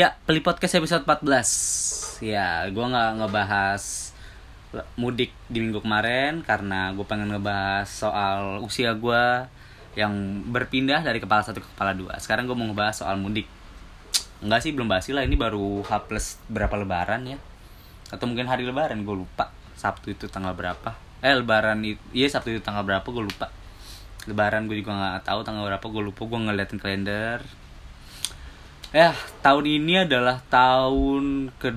Ya, Peli Podcast episode 14 Ya, gue nggak ngebahas mudik di minggu kemarin Karena gue pengen ngebahas soal usia gue Yang berpindah dari kepala satu ke kepala dua. Sekarang gue mau ngebahas soal mudik. Enggak sih, belum bahas lah. Ini baru H plus berapa lebaran ya? Atau mungkin hari lebaran, gue lupa. Sabtu itu tanggal berapa? Eh, lebaran itu, iya Sabtu itu tanggal berapa, gue lupa. Lebaran gue juga nggak tahu tanggal berapa, gue lupa. Gue ngeliatin kalender Ya, tahun ini adalah tahun ke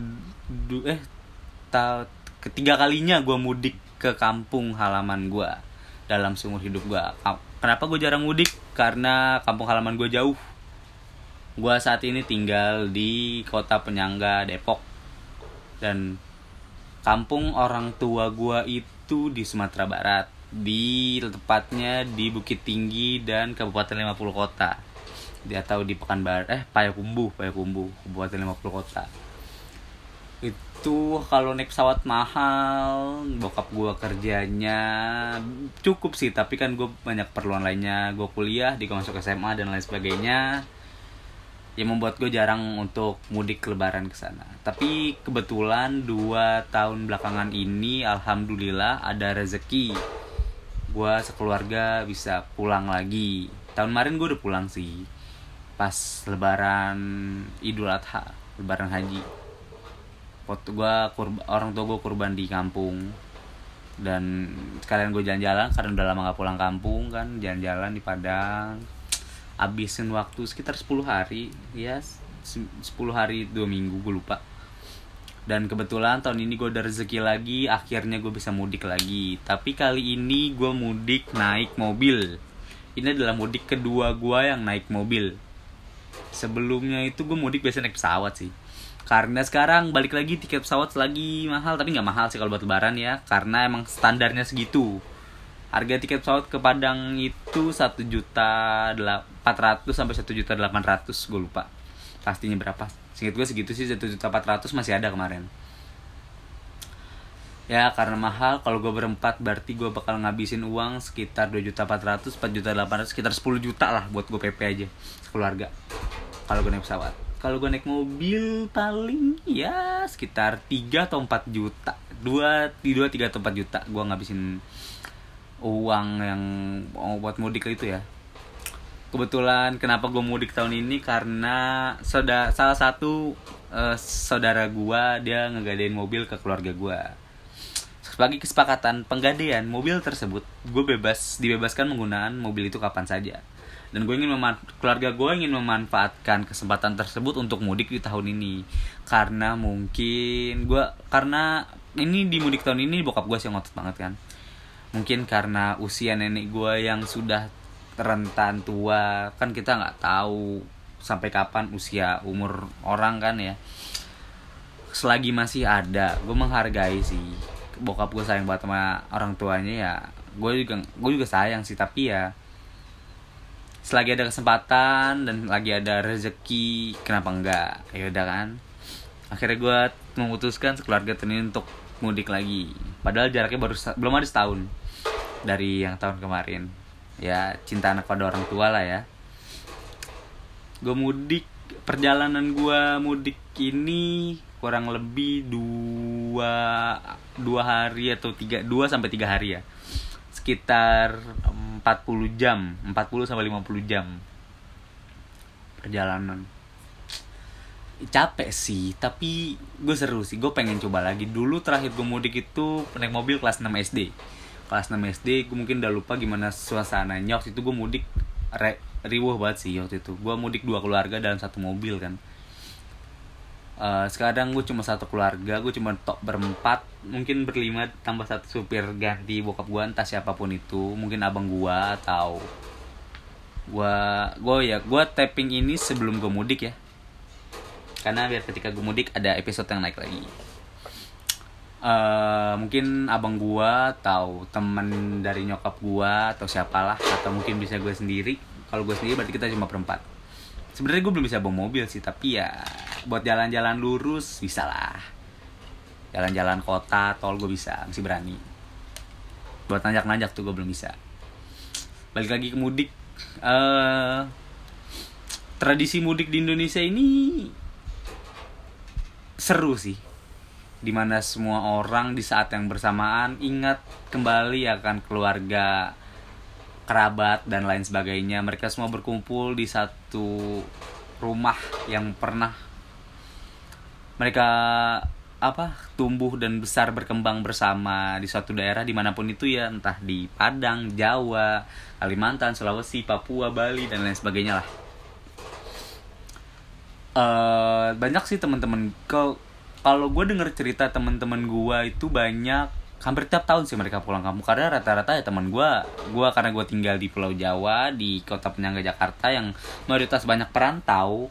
eh ta ketiga kalinya gue mudik ke kampung halaman gue dalam seumur hidup gue. Kenapa gue jarang mudik? Karena kampung halaman gue jauh. Gue saat ini tinggal di kota penyangga Depok dan kampung orang tua gue itu di Sumatera Barat, di tepatnya di Bukit Tinggi dan Kabupaten 50 Kota dia tahu di Pekanbaru eh Payakumbuh Payakumbuh Kabupaten 50 kota. Itu kalau naik pesawat mahal bokap gua kerjanya cukup sih tapi kan gue banyak perluan lainnya. Gue kuliah di masuk SMA dan lain sebagainya. Yang membuat gue jarang untuk mudik lebaran ke sana. Tapi kebetulan dua tahun belakangan ini alhamdulillah ada rezeki. Gue sekeluarga bisa pulang lagi. Tahun kemarin gue udah pulang sih pas lebaran Idul Adha lebaran haji. Waktu gue orang tua gue kurban di kampung. Dan sekalian gue jalan-jalan karena udah lama gak pulang kampung kan jalan-jalan di Padang. Habisin waktu sekitar 10 hari ya 10 hari dua minggu gue lupa. Dan kebetulan tahun ini gue udah rezeki lagi akhirnya gue bisa mudik lagi. Tapi kali ini gue mudik naik mobil. Ini adalah mudik kedua gue yang naik mobil sebelumnya itu gue mudik biasa naik pesawat sih. Karena sekarang balik lagi tiket pesawat lagi mahal. Tapi nggak mahal sih kalau buat lebaran ya karena emang standarnya segitu. Harga tiket pesawat ke Padang itu satu juta empat ratus sampai satu juta delapan ratus gue lupa. Pastinya berapa? Singkat gue segitu sih satu juta empat ratus masih ada kemarin ya karena mahal. Kalau gue berempat berarti gue bakal ngabisin uang sekitar dua juta empat ratus empat juta delapan ratus sekitar sepuluh juta lah buat gue PP aja keluarga. Kalau gue naik pesawat. Kalau gue naik mobil paling ya sekitar 3 atau 4 juta. Dua dua tiga atau 4 juta gue ngabisin uang yang mau buat mudik itu ya. Kebetulan kenapa gue mudik tahun ini? Karena saudara salah satu uh, saudara gue dia ngegadain mobil ke keluarga gue sebagai kesepakatan penggadaian mobil tersebut gue bebas dibebaskan menggunakan mobil itu kapan saja. Dan gue ingin keluarga gue ingin memanfaatkan kesempatan tersebut untuk mudik di tahun ini. Karena mungkin gue karena ini di mudik tahun ini bokap gue sih ngotot banget kan. Mungkin karena usia nenek gue yang sudah rentan tua kan kita nggak tahu sampai kapan usia umur orang kan ya. Selagi masih ada gue menghargai sih bokap gue sayang banget sama orang tuanya ya gue juga gue juga sayang sih tapi ya selagi ada kesempatan dan lagi ada rezeki kenapa enggak? Ya udah kan. Akhirnya gue memutuskan sekeluarga ini untuk mudik lagi. Padahal jaraknya baru belum ada setahun dari yang tahun kemarin. Ya cinta anak pada orang tua lah ya. Gue mudik perjalanan gue mudik ini kurang lebih dua dua hari atau tiga dua sampai tiga hari ya. Sekitar 40 jam 40 sampai 50 jam perjalanan. Capek sih tapi gue seru sih. Gue pengen coba lagi. Dulu terakhir gue mudik itu naik mobil kelas 6 SD kelas 6 SD gue mungkin udah lupa gimana suasananya. Waktu itu gue mudik re riuh banget sih waktu itu. Gue mudik dua keluarga dalam satu mobil kan Uh, sekarang gue cuma satu keluarga gue cuma tok berempat mungkin berlima tambah satu supir ganti bokap gue entah siapa pun itu mungkin abang gue atau gue gue ya gue tapping ini sebelum gue mudik ya. Karena biar ketika gue mudik ada episode yang naik lagi. Uh, mungkin abang gue atau teman dari nyokap gue atau siapalah atau mungkin bisa gue sendiri. Kalau gue sendiri berarti kita cuma berempat. Sebenarnya gue belum bisa bawa mobil sih tapi ya buat jalan-jalan lurus bisa lah. Jalan-jalan kota tol gue bisa. Masih berani. Buat nanjak-nanjak tuh gue belum bisa. Balik lagi ke mudik. Uh, tradisi mudik di Indonesia ini seru sih. Di mana semua orang di saat yang bersamaan ingat kembali akan keluarga kerabat dan lain sebagainya. Mereka semua berkumpul di satu rumah yang pernah mereka apa tumbuh dan besar berkembang bersama di suatu daerah di mana pun itu ya entah di Padang, Jawa, Kalimantan, Sulawesi, Papua, Bali dan lain sebagainya lah. Uh, banyak sih teman-teman. Kalau gue denger cerita teman-teman gue itu banyak hampir tiap tahun sih mereka pulang kampung. Karena rata-rata ya teman gue gue karena gue tinggal di Pulau Jawa di kota penyangga Jakarta yang mayoritas banyak perantau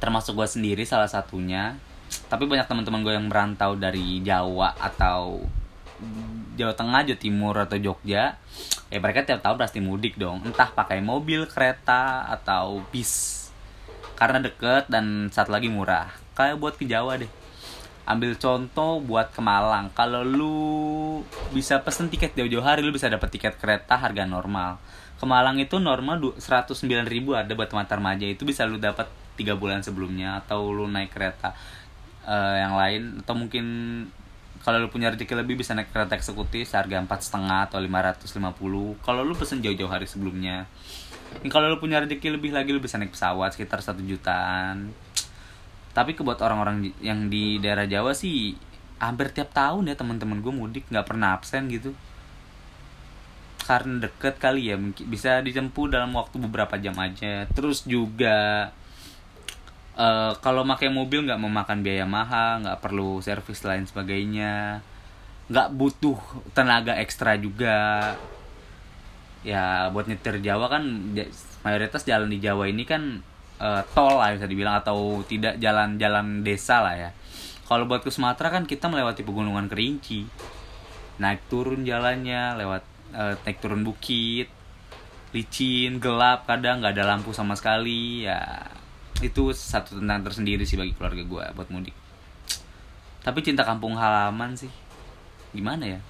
termasuk gue sendiri salah satunya. Tapi banyak teman-teman gue yang merantau dari Jawa atau Jawa Tengah, Jawa Timur atau Jogja ya mereka tiap tahun pasti mudik dong. Entah pakai mobil, kereta atau bis. Karena deket dan saat lagi murah. Kayak buat ke Jawa deh. Ambil contoh buat ke Malang. Kalau lu bisa pesen tiket jauh-jauh hari lu bisa dapat tiket kereta harga normal. Ke Malang itu normal 109 ribu ada buat Matar Maja itu bisa lu dapat tiga bulan sebelumnya atau lu naik kereta uh, yang lain atau mungkin kalau lu punya rezeki lebih bisa naik kereta eksekutif harga empat setengah atau 550 kalau lu pesen jauh-jauh hari sebelumnya. Kalau lu punya rezeki lebih lagi lu bisa naik pesawat sekitar satu jutaan. Tapi ke buat orang-orang yang di daerah Jawa sih hampir tiap tahun ya teman-teman gue mudik nggak pernah absen gitu. Karena deket kali ya mungkin bisa ditempuh dalam waktu beberapa jam aja. Terus juga uh, kalau pakai mobil nggak memakan biaya mahal nggak perlu servis lain sebagainya. Nggak butuh tenaga ekstra juga. Ya buat nyetir Jawa kan mayoritas jalan di Jawa ini kan uh, tol lah bisa dibilang atau tidak jalan-jalan desa lah ya. Kalau buat ke Sumatera kan kita melewati pegunungan kerinci. Naik turun jalannya lewat uh, naik turun bukit. Licin gelap kadang nggak ada lampu sama sekali ya itu satu tentang tersendiri sih bagi keluarga gue buat mudik. Tapi cinta kampung halaman sih. Gimana ya?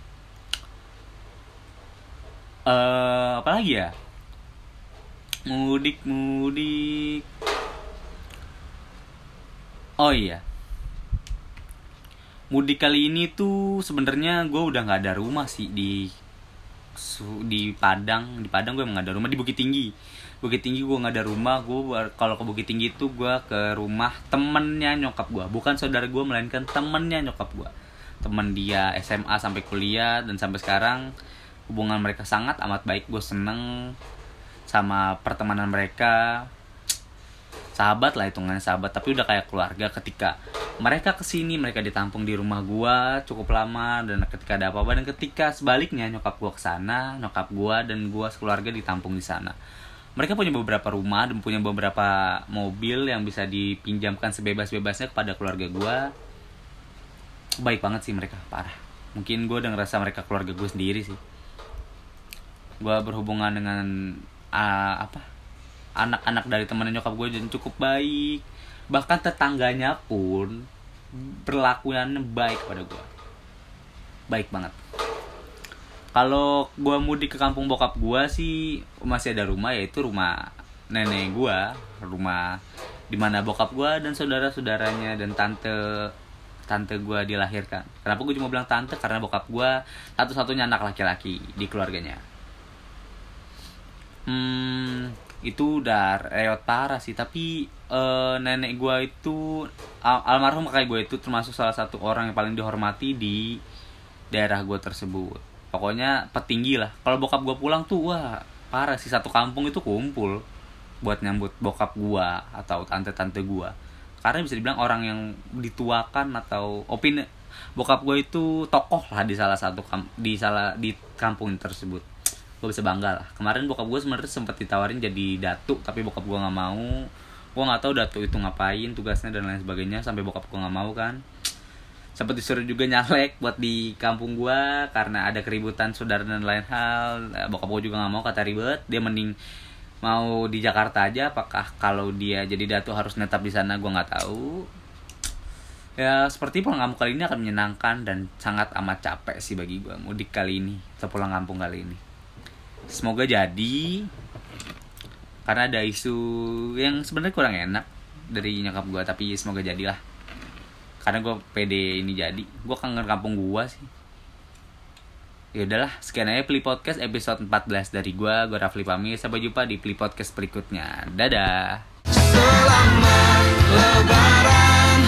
Eh uh, apalagi ya? Mudik mudik oh iya. Mudik kali ini tuh sebenarnya gue udah nggak ada rumah sih di di Padang di Padang gue emang ada rumah di Bukit Tinggi. Bukit Tinggi gue nggak ada rumah gue kalau ke Bukit Tinggi itu gue ke rumah temennya nyokap gue bukan saudara gue melainkan temennya nyokap gue temen dia SMA sampai kuliah dan sampai sekarang hubungan mereka sangat amat baik. Gue seneng sama pertemanan mereka sahabat lah hitungannya sahabat. Tapi udah kayak keluarga ketika mereka ke sini mereka ditampung di rumah gua cukup lama. Dan ketika ada apa-apa dan ketika sebaliknya nyokap gua ke sana nyokap gua dan gua sekeluarga ditampung di sana. Mereka punya beberapa rumah dan punya beberapa mobil yang bisa dipinjamkan sebebas-bebasnya kepada keluarga gua. Baik banget sih mereka parah. Mungkin gue udah ngerasa mereka keluarga gue sendiri sih. Gue berhubungan dengan uh, apa anak-anak dari teman nyokap gue dan cukup baik. Bahkan tetangganya pun perlakuannya baik pada gue. Baik banget. Kalau gue mudik ke kampung bokap gue sih masih ada rumah yaitu rumah nenek gue rumah di mana bokap gue dan saudara-saudaranya dan tante tante gue dilahirkan. Kenapa gue cuma bilang tante? Karena bokap gue satu-satunya anak laki-laki di keluarganya. Hmm, itu udah reot parah sih tapi uh, nenek gue itu al almarhum kakek gue itu termasuk salah satu orang yang paling dihormati di daerah gue tersebut. Pokoknya petinggi lah. Kalau bokap gue pulang tuh wah parah sih. Satu kampung itu kumpul buat nyambut bokap gue atau tante-tante gue karena bisa dibilang orang yang dituakan atau opini bokap gue itu tokoh lah di salah satu kamp di salah di kampung tersebut gue bisa bangga lah. Kemarin bokap gue sebenarnya sempat ditawarin jadi datu tapi bokap gue nggak mau. Gue nggak tahu datu itu ngapain tugasnya dan lain sebagainya sampai bokap gue nggak mau kan. Sempat disuruh juga nyalek buat di kampung gue karena ada keributan saudara dan lain hal. Eh, bokap gue juga nggak mau kata ribet. Dia mending mau di Jakarta aja apakah kalau dia jadi datu harus netap di sana gue nggak tahu. Ya seperti pulang kampung kali ini akan menyenangkan dan sangat amat capek sih bagi gue mudik kali ini atau pulang kampung kali ini semoga jadi. Karena ada isu yang sebenarnya kurang enak dari nyokap gue tapi semoga jadilah. Karena gue pede ini jadi. Gue kangen kampung gue sih. Ya udahlah sekian aja Pli Podcast episode 14 dari gue gue Rafli pamit. Sampai jumpa di Pli Podcast berikutnya. Dadah. Selamat Lebaran